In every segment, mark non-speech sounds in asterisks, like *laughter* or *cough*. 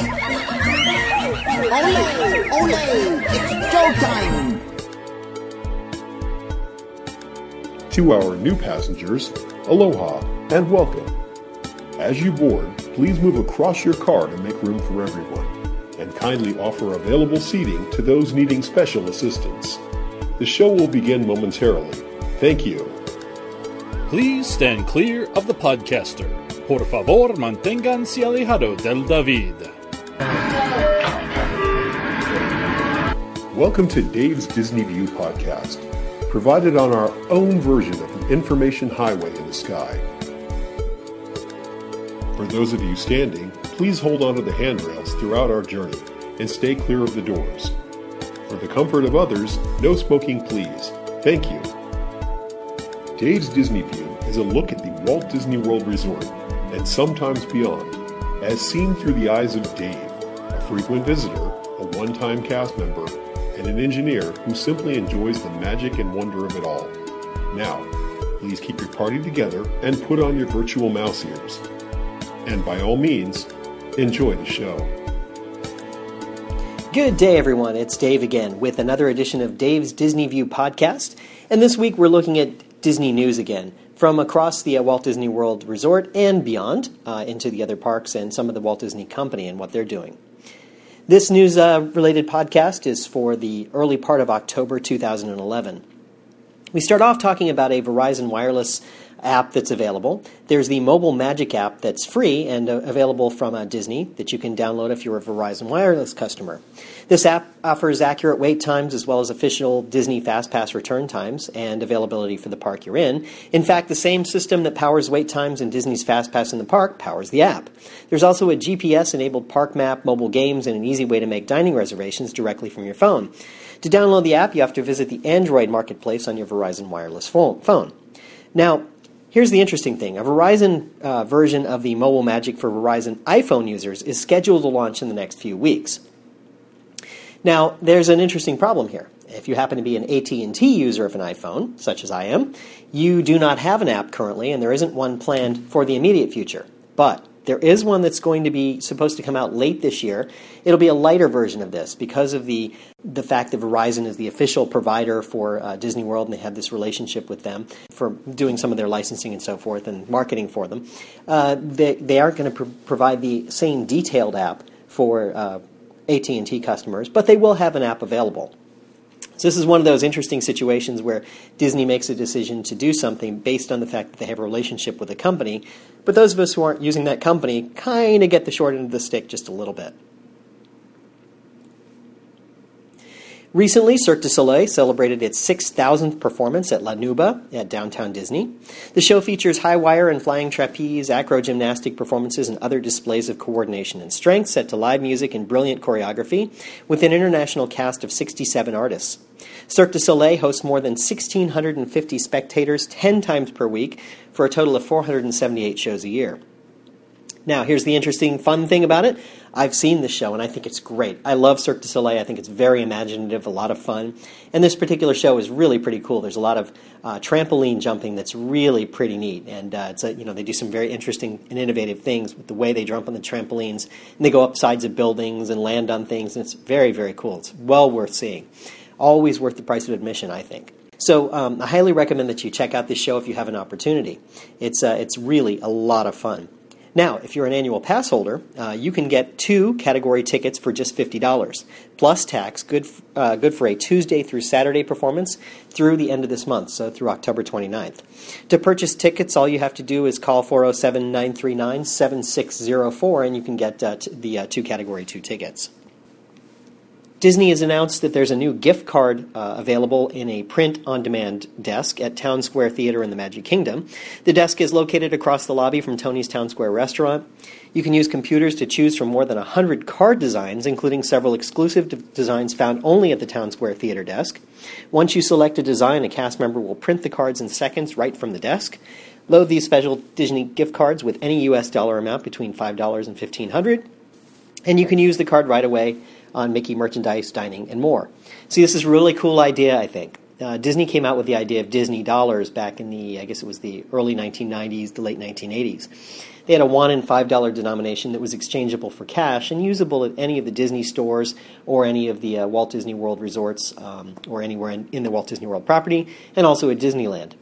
Ole! Ole! It's showtime! To our new passengers, aloha and welcome. As you board, please move across your car to make room for everyone, and kindly offer available seating to those needing special assistance. The show will begin momentarily. Thank you. Please stand clear of the podcaster. Por favor, manténganse alejado del David. Welcome to Dave's Disney View podcast, provided on our own version of the information highway in the sky. For those of you standing, please hold onto the handrails throughout our journey and stay clear of the doors. For the comfort of others, no smoking, please. Thank you. Dave's Disney View is a look at the Walt Disney World Resort and sometimes beyond, as seen through the eyes of Dave, a frequent visitor, a one time cast member, and an engineer who simply enjoys the magic and wonder of it all. Now, please keep your party together and put on your virtual mouse ears. And by all means, enjoy the show. Good day, everyone. It's Dave again with another edition of Dave's Disney View podcast. And this week we're looking at Disney news again from across the uh, Walt Disney World Resort and beyond uh, into the other parks and some of the Walt Disney Company and what they're doing. This news uh, related podcast is for the early part of October 2011. We start off talking about a Verizon Wireless app that's available. There's the Mobile Magic app that's free and uh, available from uh, Disney that you can download if you're a Verizon Wireless customer. This app offers accurate wait times as well as official Disney FastPass return times and availability for the park you're in. In fact, the same system that powers wait times in Disney's FastPass in the park powers the app. There's also a GPS enabled park map, mobile games, and an easy way to make dining reservations directly from your phone. To download the app, you have to visit the Android marketplace on your Verizon Wireless phone. Now, Here's the interesting thing a Verizon uh, version of the Mobile Magic for Verizon iPhone users is scheduled to launch in the next few weeks. Now, there's an interesting problem here. If you happen to be an AT&T user of an iPhone, such as I am, you do not have an app currently and there isn't one planned for the immediate future. But there is one that's going to be supposed to come out late this year. It'll be a lighter version of this because of the the fact that Verizon is the official provider for uh, Disney World and they have this relationship with them for doing some of their licensing and so forth and marketing for them. Uh, they they aren't going to pr- provide the same detailed app for uh, AT&T customers, but they will have an app available. So this is one of those interesting situations where Disney makes a decision to do something based on the fact that they have a relationship with a company, but those of us who aren't using that company kind of get the short end of the stick just a little bit. Recently, Cirque du Soleil celebrated its 6,000th performance at La Nouba at downtown Disney. The show features high wire and flying trapeze, acro gymnastic performances, and other displays of coordination and strength set to live music and brilliant choreography with an international cast of 67 artists. Cirque du Soleil hosts more than 1,650 spectators 10 times per week for a total of 478 shows a year. Now, here's the interesting, fun thing about it. I've seen the show and I think it's great. I love Cirque du Soleil. I think it's very imaginative, a lot of fun. And this particular show is really pretty cool. There's a lot of uh, trampoline jumping that's really pretty neat. And uh, it's a, you know they do some very interesting and innovative things with the way they jump on the trampolines and they go up sides of buildings and land on things. And it's very, very cool. It's well worth seeing. Always worth the price of admission, I think. So um, I highly recommend that you check out this show if you have an opportunity. It's, uh, it's really a lot of fun. Now, if you're an annual pass holder, uh, you can get two category tickets for just $50, plus tax, good, uh, good for a Tuesday through Saturday performance through the end of this month, so through October 29th. To purchase tickets, all you have to do is call 407 939 7604 and you can get uh, t- the uh, two category two tickets. Disney has announced that there's a new gift card uh, available in a print on demand desk at Town Square Theater in the Magic Kingdom. The desk is located across the lobby from Tony's Town Square restaurant. You can use computers to choose from more than 100 card designs, including several exclusive d- designs found only at the Town Square Theater desk. Once you select a design, a cast member will print the cards in seconds right from the desk. Load these special Disney gift cards with any US dollar amount between $5 and $1,500, and you can use the card right away on Mickey merchandise, dining, and more. See, this is a really cool idea, I think. Uh, Disney came out with the idea of Disney dollars back in the, I guess it was the early 1990s, the late 1980s. They had a one and five dollar denomination that was exchangeable for cash and usable at any of the Disney stores or any of the uh, Walt Disney World resorts um, or anywhere in, in, the Walt Disney World property, and also at Disneyland.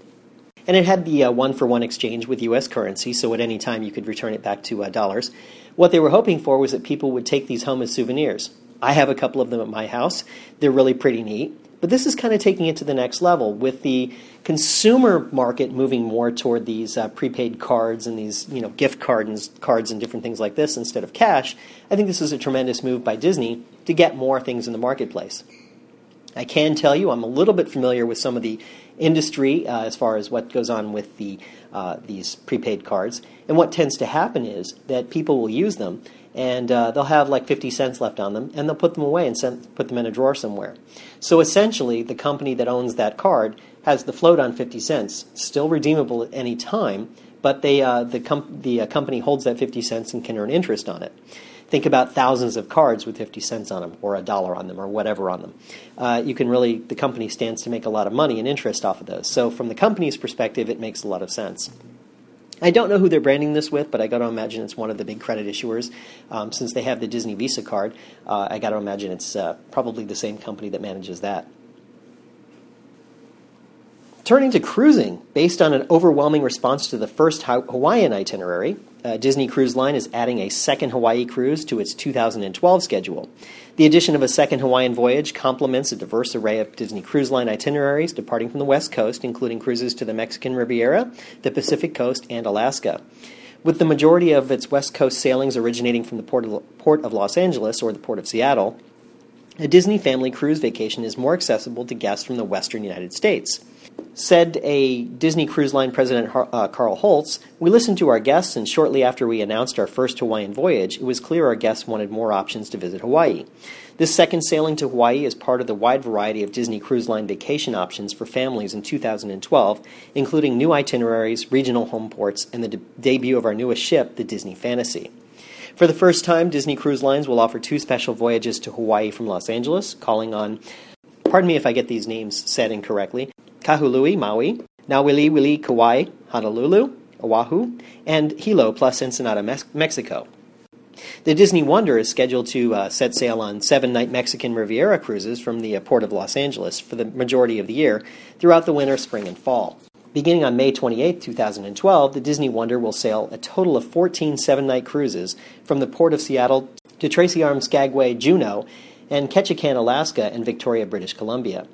And it had the uh, one for one exchange with U.S. currency, so at any time you could return it back to uh, dollars. What they were hoping for was that people would take these home as souvenirs. I have a couple of them at my house. They're really pretty neat. But this is kind of taking it to the next level with the consumer market moving more toward these uh, prepaid cards and these you know gift cards and cards and different things like this instead of cash. I think this is a tremendous move by Disney to get more things in the marketplace. I can tell you I'm a little bit familiar with some of the industry uh, as far as what goes on with the uh, these prepaid cards, and what tends to happen is that people will use them and uh, they'll have like 50 cents left on them, and they'll put them away and send, put them in a drawer somewhere. So essentially, the company that owns that card has the float on 50 cents, still redeemable at any time, but they, uh, the, com- the uh, company holds that 50 cents and can earn interest on it. Think about thousands of cards with 50 cents on them, or a dollar on them, or whatever on them. Uh, you can really, the company stands to make a lot of money and interest off of those. So, from the company's perspective, it makes a lot of sense. I don't know who they're branding this with, but I got to imagine it's one of the big credit issuers. Um, since they have the Disney Visa card, uh, I got to imagine it's uh, probably the same company that manages that. Turning to cruising, based on an overwhelming response to the first Hawaiian itinerary, uh, Disney Cruise Line is adding a second Hawaii cruise to its 2012 schedule. The addition of a second Hawaiian voyage complements a diverse array of Disney Cruise Line itineraries departing from the West Coast, including cruises to the Mexican Riviera, the Pacific Coast, and Alaska. With the majority of its West Coast sailings originating from the Port of, Port of Los Angeles or the Port of Seattle, a Disney family cruise vacation is more accessible to guests from the western United States. Said a Disney Cruise Line president uh, Karl Holz, We listened to our guests, and shortly after we announced our first Hawaiian voyage, it was clear our guests wanted more options to visit Hawaii. This second sailing to Hawaii is part of the wide variety of Disney Cruise Line vacation options for families in 2012, including new itineraries, regional home ports, and the de- debut of our newest ship, the Disney Fantasy. For the first time, Disney Cruise Lines will offer two special voyages to Hawaii from Los Angeles, calling on, pardon me if I get these names said incorrectly, Kahului, Maui, Nauwili Kauai, Honolulu, Oahu, and Hilo plus Ensenada, Mexico. The Disney Wonder is scheduled to uh, set sail on seven night Mexican Riviera cruises from the uh, port of Los Angeles for the majority of the year throughout the winter, spring, and fall. Beginning on May 28, 2012, the Disney Wonder will sail a total of 14 seven night cruises from the Port of Seattle to Tracy Arm Skagway, Juneau, and Ketchikan, Alaska, and Victoria, British Columbia.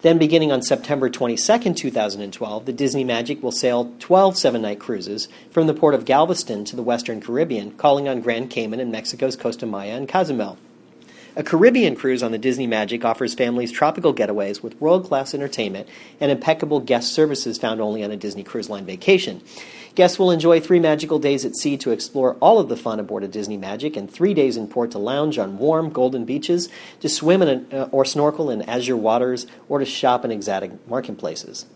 Then, beginning on September 22, 2012, the Disney Magic will sail 12 seven night cruises from the port of Galveston to the Western Caribbean, calling on Grand Cayman and Mexico's Costa Maya and Cozumel. A Caribbean cruise on the Disney Magic offers families tropical getaways with world class entertainment and impeccable guest services found only on a Disney Cruise Line vacation. Guests will enjoy three magical days at sea to explore all of the fun aboard a Disney Magic and three days in port to lounge on warm, golden beaches, to swim in uh, or snorkel in azure waters, or to shop in exotic marketplaces.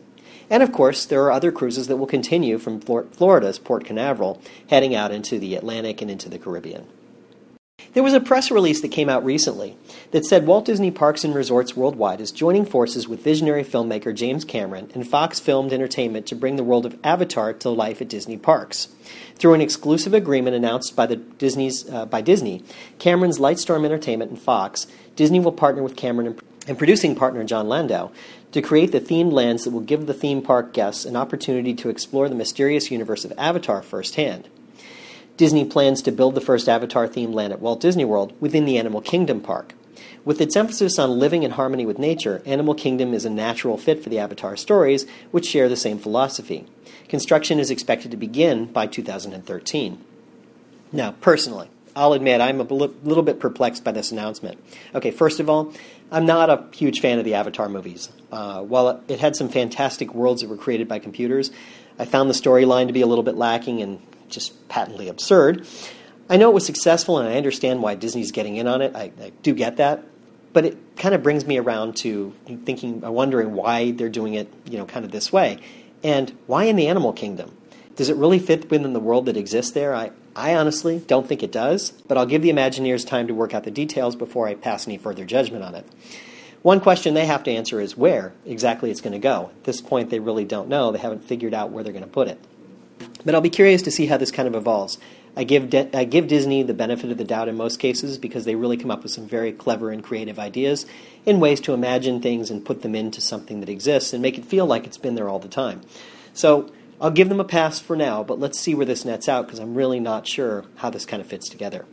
And of course, there are other cruises that will continue from Florida's Port Canaveral, heading out into the Atlantic and into the Caribbean. There was a press release that came out recently that said Walt Disney Parks and Resorts Worldwide is joining forces with visionary filmmaker James Cameron and Fox Filmed Entertainment to bring the world of Avatar to life at Disney parks. Through an exclusive agreement announced by, the Disney's, uh, by Disney, Cameron's Lightstorm Entertainment, and Fox, Disney will partner with Cameron and, and producing partner Jon Landau to create the themed lands that will give the theme park guests an opportunity to explore the mysterious universe of Avatar firsthand. Disney plans to build the first Avatar themed land at Walt Disney World within the Animal Kingdom park. With its emphasis on living in harmony with nature, Animal Kingdom is a natural fit for the Avatar stories, which share the same philosophy. Construction is expected to begin by 2013. Now, personally, I'll admit I'm a little bit perplexed by this announcement. Okay, first of all, I'm not a huge fan of the Avatar movies. Uh, while it had some fantastic worlds that were created by computers, I found the storyline to be a little bit lacking and just patently absurd. I know it was successful, and I understand why Disney's getting in on it. I, I do get that, but it kind of brings me around to thinking, uh, wondering why they're doing it, you know, kind of this way, and why in the animal kingdom. Does it really fit within the world that exists there? I, I honestly don't think it does, but I'll give the Imagineers time to work out the details before I pass any further judgment on it. One question they have to answer is where exactly it's going to go. At this point, they really don't know. They haven't figured out where they're going to put it. But I'll be curious to see how this kind of evolves. I give, De- I give Disney the benefit of the doubt in most cases because they really come up with some very clever and creative ideas in ways to imagine things and put them into something that exists and make it feel like it's been there all the time. So I'll give them a pass for now, but let's see where this nets out because I'm really not sure how this kind of fits together.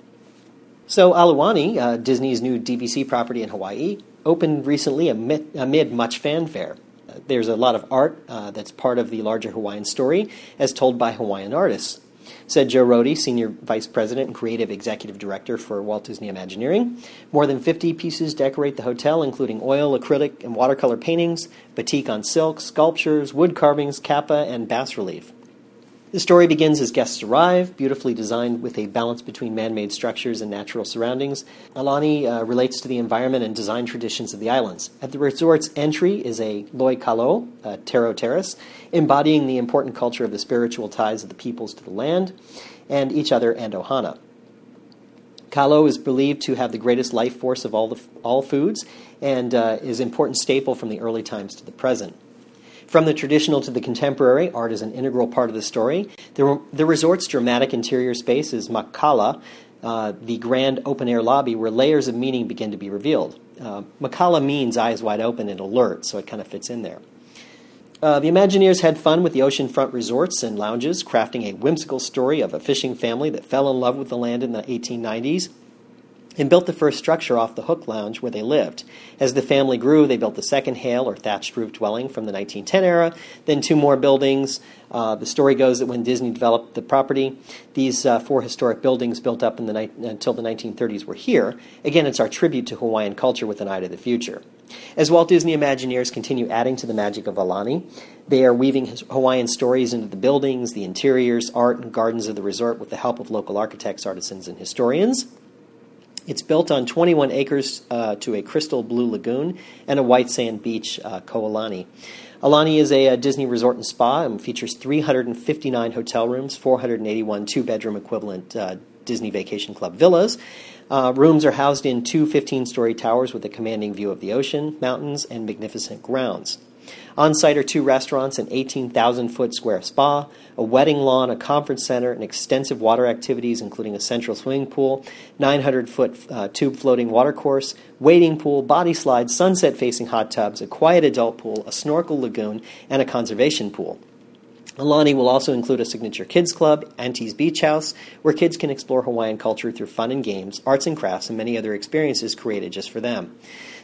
So Aulani, uh, Disney's new DVC property in Hawaii, opened recently amid, amid much fanfare. There's a lot of art uh, that's part of the larger Hawaiian story, as told by Hawaiian artists. Said Joe Rohde, Senior Vice President and Creative Executive Director for Walt Disney Imagineering. More than 50 pieces decorate the hotel, including oil, acrylic, and watercolor paintings, batik on silk, sculptures, wood carvings, kapa, and bas relief. The story begins as guests arrive, beautifully designed with a balance between man made structures and natural surroundings. Aulani uh, relates to the environment and design traditions of the islands. At the resort's entry is a Loi Kalo, a Taro terrace, embodying the important culture of the spiritual ties of the peoples to the land and each other and Ohana. Kalo is believed to have the greatest life force of all, the, all foods and uh, is an important staple from the early times to the present. From the traditional to the contemporary, art is an integral part of the story. The, the resort's dramatic interior space is Makala, uh, the grand open air lobby where layers of meaning begin to be revealed. Uh, Makala means eyes wide open and alert, so it kind of fits in there. Uh, the Imagineers had fun with the oceanfront resorts and lounges, crafting a whimsical story of a fishing family that fell in love with the land in the 1890s and built the first structure off the Hook Lounge where they lived. As the family grew, they built the second hail or thatched roof dwelling from the 1910 era, then two more buildings. Uh, the story goes that when Disney developed the property, these uh, four historic buildings built up the ni- until the 1930s were here. Again, it's our tribute to Hawaiian culture with an eye to the future. As Walt Disney Imagineers continue adding to the magic of Aulani, they are weaving Hawaiian stories into the buildings, the interiors, art, and gardens of the resort with the help of local architects, artisans, and historians. It's built on 21 acres uh, to a crystal blue lagoon and a white sand beach, uh, Ko Olina. Aulani is a, a, Disney resort and spa and features 359 hotel rooms, 481 two bedroom equivalent uh, Disney Vacation Club villas. Uh, rooms are housed in two 15 story towers with a commanding view of the ocean, mountains, and magnificent grounds. On site are two restaurants, an 18,000 foot square spa, a wedding lawn, a conference center, and extensive water activities, including a central swimming pool, 900 foot uh, tube floating water course, wading pool, body slides, sunset facing hot tubs, a quiet adult pool, a snorkel lagoon, and a conservation pool. Aulani will also include a signature kids club, Auntie's Beach House, where kids can explore Hawaiian culture through fun and games, arts and crafts, and many other experiences created just for them.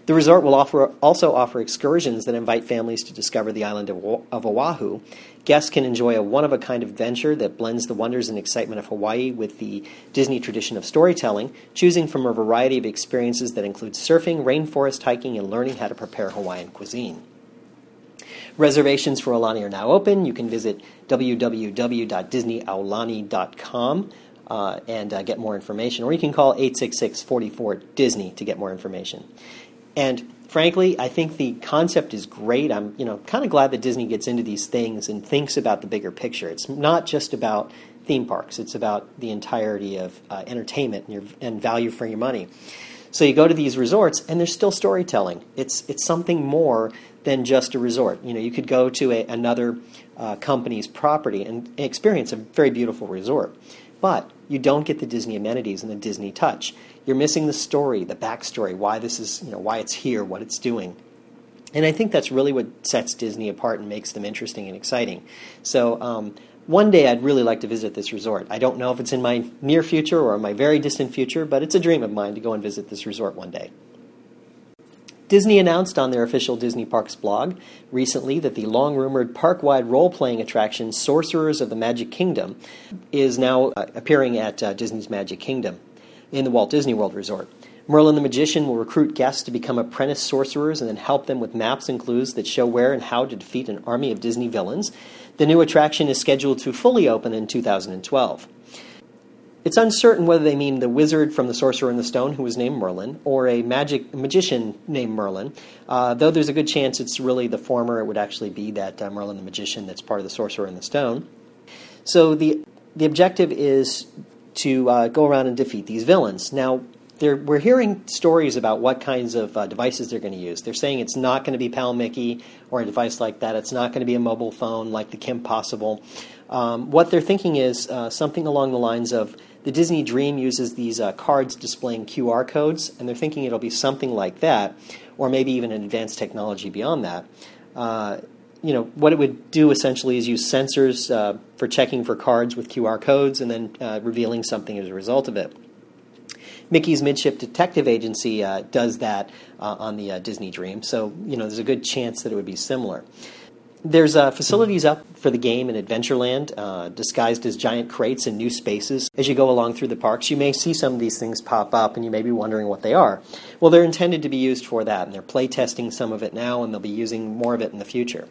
The resort will offer, also offer excursions that invite families to discover the island of, Oahu. Guests can enjoy a one of a kind adventure that blends the wonders and excitement of Hawaii with the Disney tradition of storytelling, choosing from a variety of experiences that include surfing, rainforest hiking, and learning how to prepare Hawaiian cuisine. Reservations for Aulani are now open. You can visit www.disneyaulani.com uh, and uh, get more information, or you can call 866 44 Disney to get more information. And frankly, I think the concept is great. I'm, you know, kind of glad that Disney gets into these things and thinks about the bigger picture. It's not just about theme parks; it's about the entirety of uh, entertainment and, your, and value for your money. So you go to these resorts, and there's still storytelling. It's it's something more than just a resort. You know, you could go to a, another uh, company's property and experience a very beautiful resort, but you don't get the Disney amenities and the Disney touch. You're missing the story, the backstory, why this is, you know, why it's here, what it's doing. And I think that's really what sets Disney apart and makes them interesting and exciting. So um, one day I'd really like to visit this resort. I don't know if it's in my near future or my very distant future, but it's a dream of mine to go and visit this resort one day. Disney announced on their official Disney Parks blog recently that the long rumored park wide role playing attraction Sorcerers of the Magic Kingdom is now uh, appearing at uh, Disney's Magic Kingdom in the Walt Disney World Resort. Merlin the Magician will recruit guests to become apprentice sorcerers and then help them with maps and clues that show where and how to defeat an army of Disney villains. The new attraction is scheduled to fully open in 2012. It's uncertain whether they mean the wizard from The Sorcerer and the Stone, who was named Merlin, or a magic magician named Merlin. Uh, though there's a good chance it's really the former. It would actually be that uh, Merlin the magician that's part of The Sorcerer and the Stone. So the the objective is to uh, go around and defeat these villains. Now, we're hearing stories about what kinds of uh, devices they're going to use. They're saying it's not going to be Pal Mickey or a device like that. It's not going to be a mobile phone like the Kim Possible. Um, what they're thinking is uh, something along the lines of the Disney Dream uses these uh, cards displaying QR codes, and they're thinking it'll be something like that, or maybe even an advanced technology beyond that. You know, what it would do essentially is use sensors uh, for checking for cards with QR codes and then uh, revealing something as a result of it. Mickey's Midship Detective Agency uh, does that uh, on the uh, Disney Dream, so you know there's a good chance that it would be similar. There's uh, facilities up for the game in Adventureland, disguised as giant crates in new spaces. As you go along through the parks, you may see some of these things pop up, and you may be wondering what they are. Well, they're intended to be used for that, and they're play testing some of it now, and they'll be using more of it in the future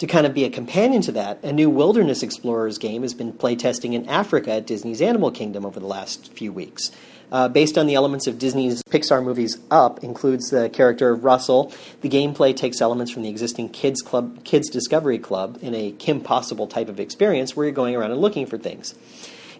to kind of be a companion to that, a new Wilderness Explorers game has been playtesting in Africa at Disney's Animal Kingdom over the last few weeks. Uh, based on the elements of Disney's Pixar movies, Up includes the character of Russell. The gameplay takes elements from the existing Kids Club, Kids Discovery Club, in a Kim Possible type of experience where you're going around and looking for things.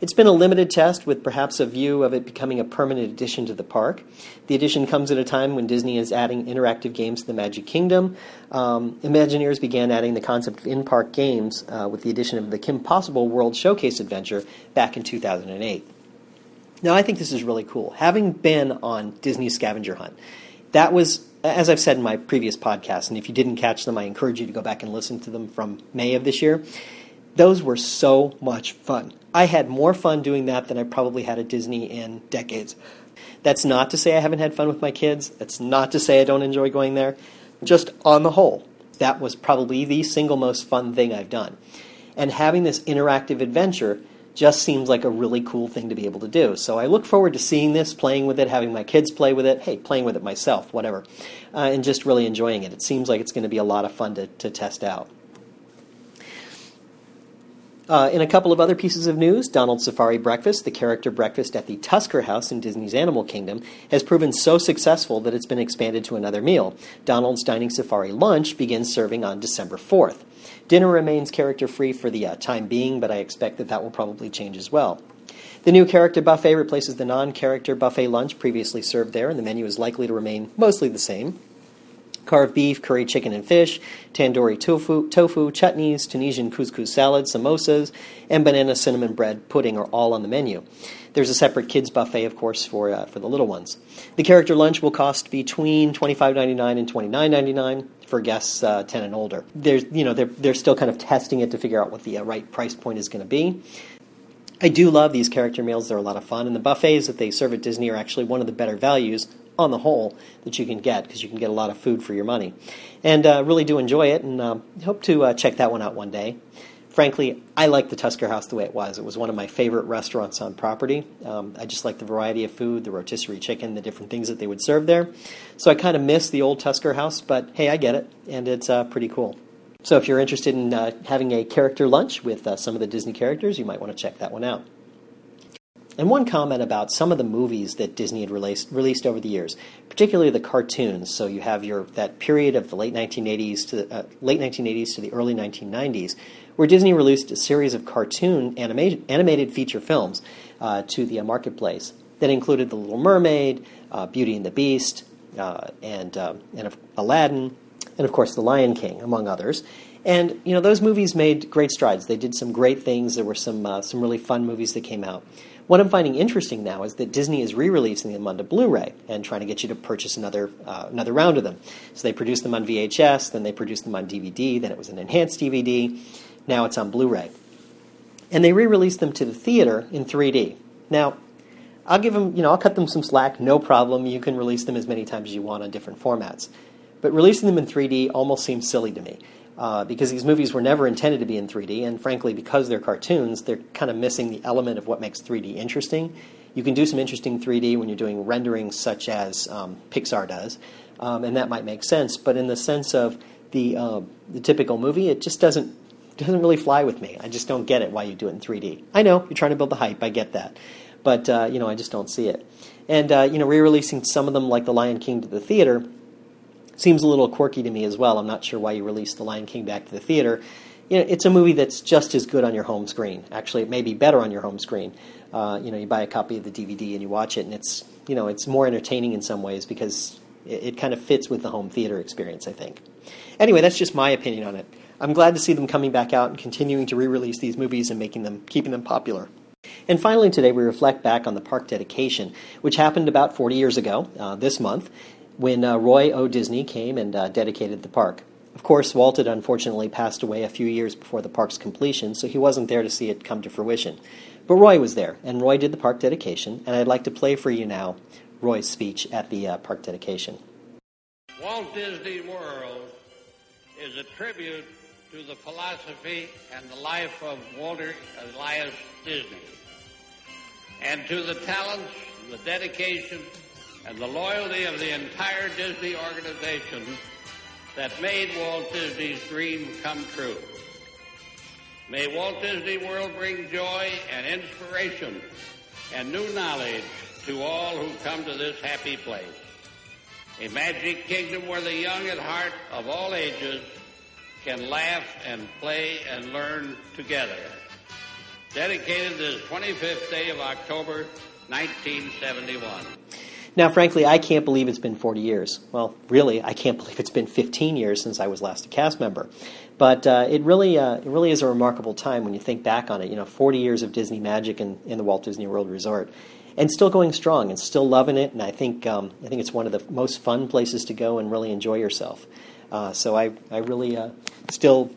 It's been a limited test with perhaps a view of it becoming a permanent addition to the park. The addition comes at a time when Disney is adding interactive games to the Magic Kingdom. Um, Imagineers began adding the concept of in park games uh, with the addition of the Kim Possible World Showcase Adventure back in 2008. Now, I think this is really cool. Having been on Disney Scavenger Hunt, that was, as I've said in my previous podcast, and if you didn't catch them, I encourage you to go back and listen to them from May of this year. Those were so much fun. I had more fun doing that than I probably had at Disney in decades. That's not to say I haven't had fun with my kids. That's not to say I don't enjoy going there. Just on the whole, that was probably the single most fun thing I've done. And having this interactive adventure just seems like a really cool thing to be able to do. So I look forward to seeing this, playing with it, having my kids play with it, hey, playing with it myself, whatever, uh, and just really enjoying it. It seems like it's going to be a lot of fun to, to test out. Uh, in a couple of other pieces of news, Donald's Safari Breakfast, the character breakfast at the Tusker House in Disney's Animal Kingdom, has proven so successful that it's been expanded to another meal. Donald's Dining Safari Lunch begins serving on December 4th. Dinner remains character free for the uh, time being, but I expect that that will probably change as well. The new character buffet replaces the non character buffet lunch previously served there, and the menu is likely to remain mostly the same carved beef, curry chicken and fish, tandoori tofu, tofu, chutneys, Tunisian couscous salad, samosas, and banana cinnamon bread pudding are all on the menu. There's a separate kids buffet, of course, for uh, for the little ones. The character lunch will cost between twenty five ninety nine and twenty nine ninety nine for guests uh, ten and older. There's you know they're they're still kind of testing it to figure out what the uh, right price point is going to be. I do love these character meals; they're a lot of fun, and the buffets that they serve at Disney are actually one of the better values on the whole that you can get because you can get a lot of food for your money. And uh, really do enjoy it and uh, hope to uh, check that one out one day. Frankly, I like the Tusker House the way it was. It was one of my favorite restaurants on property. Um, I just like the variety of food, the rotisserie chicken, the different things that they would serve there. So I kind of miss the old Tusker House, but hey, I get it, and it's uh, pretty cool. So if you're interested in uh, having a character lunch with uh, some of the Disney characters, you might want to check that one out. And one comment about some of the movies that Disney had released, released over the years, particularly the cartoons. So you have your that period of the late 1980s to the, uh, late 1980s to the early 1990s, where Disney released a series of cartoon animated, animated feature films uh, to the uh, marketplace that included The Little Mermaid, uh, Beauty and the Beast, uh, and um, and Aladdin, and of course The Lion King, among others. And you know those movies made great strides. They did some great things. There were some uh, some really fun movies that came out. What I'm finding interesting now is that Disney is re-releasing them onto Blu-ray and trying to get you to purchase another uh, another round of them. So they produced them on VHS, then they produced them on DVD, then it was an enhanced DVD, now it's on Blu-ray, and they re-released them to the theater in 3D. Now, I'll give them, you know, I'll cut them some slack, no problem. You can release them as many times as you want on different formats, but releasing them in 3D almost seems silly to me uh, because these movies were never intended to be in 3D, and frankly, because they're cartoons, they're kind of missing the element of what makes 3D interesting. You can do some interesting 3D when you're doing renderings such as um, Pixar does, um, and that might make sense. But in the sense of the uh, the typical movie, it just doesn't doesn't really fly with me. I just don't get it why you do it in 3D. I know you're trying to build the hype. I get that, but uh, you know I just don't see it. And uh, you know, re-releasing some of them like The Lion King to the theater seems a little quirky to me as well. I'm not sure why you released The Lion King back to the theater. You know, it's a movie that's just as good on your home screen. Actually, it may be better on your home screen. Uh, you know, you buy a copy of the DVD and you watch it, and it's you know it's more entertaining in some ways because it, it kind of fits with the home theater experience. I think. Anyway, that's just my opinion on it. I'm glad to see them coming back out and continuing to re-release these movies and making them keeping them popular. And finally, today we reflect back on the park dedication, which happened about 40 years ago uh, this month when uh, Roy O. Disney came and uh, dedicated the park. Of course, Walt had unfortunately passed away a few years before the park's completion, so he wasn't there to see it come to fruition. But Roy was there, and Roy did the park dedication, and I'd like to play for you now Roy's speech at the uh, park dedication. Walt Disney World is a tribute to the philosophy and the life of Walter Elias Disney, and to the talents, and the dedication, and the loyalty of the entire Disney organization that made Walt Disney's dream come true. May Walt Disney World bring joy and inspiration and new knowledge to all who come to this happy place. A magic kingdom where the young at heart of all ages can laugh and play and learn together. Dedicated this 25th day of October, 1971. Now, frankly, I can't believe it's been 40 years. Well, really, I can't *laughs* believe it's been 15 years since I was last a cast member. But uh, it really, uh, it really is a remarkable time when you think back on it. You know, 40 years of Disney magic in, in the Walt Disney World Resort, and still going strong and still loving it. And I think, um, I think it's one of the most fun places to go and really enjoy yourself. Uh, so I, I really uh, still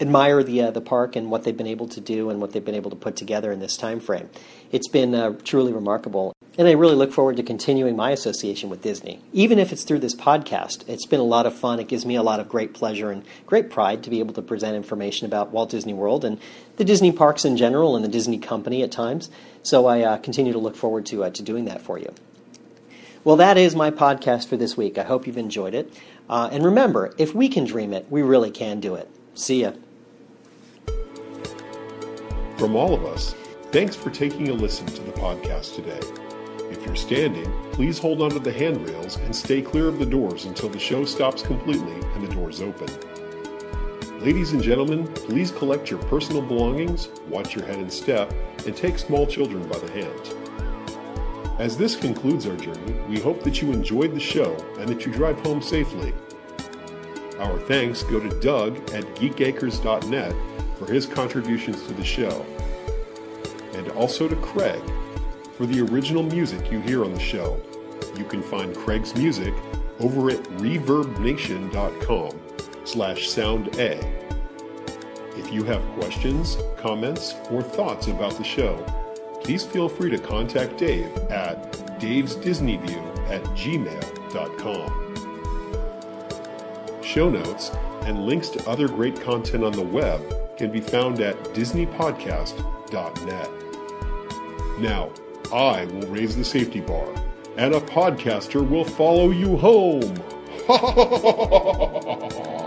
admire the uh, the park and what they've been able to do and what they've been able to put together in this time frame. It's been uh, truly remarkable. And I really look forward to continuing my association with Disney. Even if it's through this podcast, it's been a lot of fun. It gives me a lot of great pleasure and great pride to be able to present information about Walt Disney World and the Disney parks in general and the Disney company at times. So I uh, continue to look forward to, uh, to doing that for you. Well, that is my podcast for this week. I hope you've enjoyed it. Uh, and remember, if we can dream it, we really can do it. See ya. From all of us, thanks for taking a listen to the podcast today. If you're standing, please hold onto the handrails and stay clear of the doors until the show stops completely and the doors open. Ladies and gentlemen, please collect your personal belongings, watch your head and step, and take small children by the hand. As this concludes our journey, we hope that you enjoyed the show and that you drive home safely. Our thanks go to Doug at geekacres.net for his contributions to the show, and also to Craig for the original music you hear on the show. You can find Craig's music over at reverbnation.com slash sound A. If you have questions, comments, or thoughts about the show, please feel free to contact Dave at davesdisneyview at gmail.com. Show notes and links to other great content on the web can be found at disneypodcast.net. Now, I will raise the safety bar, and a podcaster will follow you home. *laughs*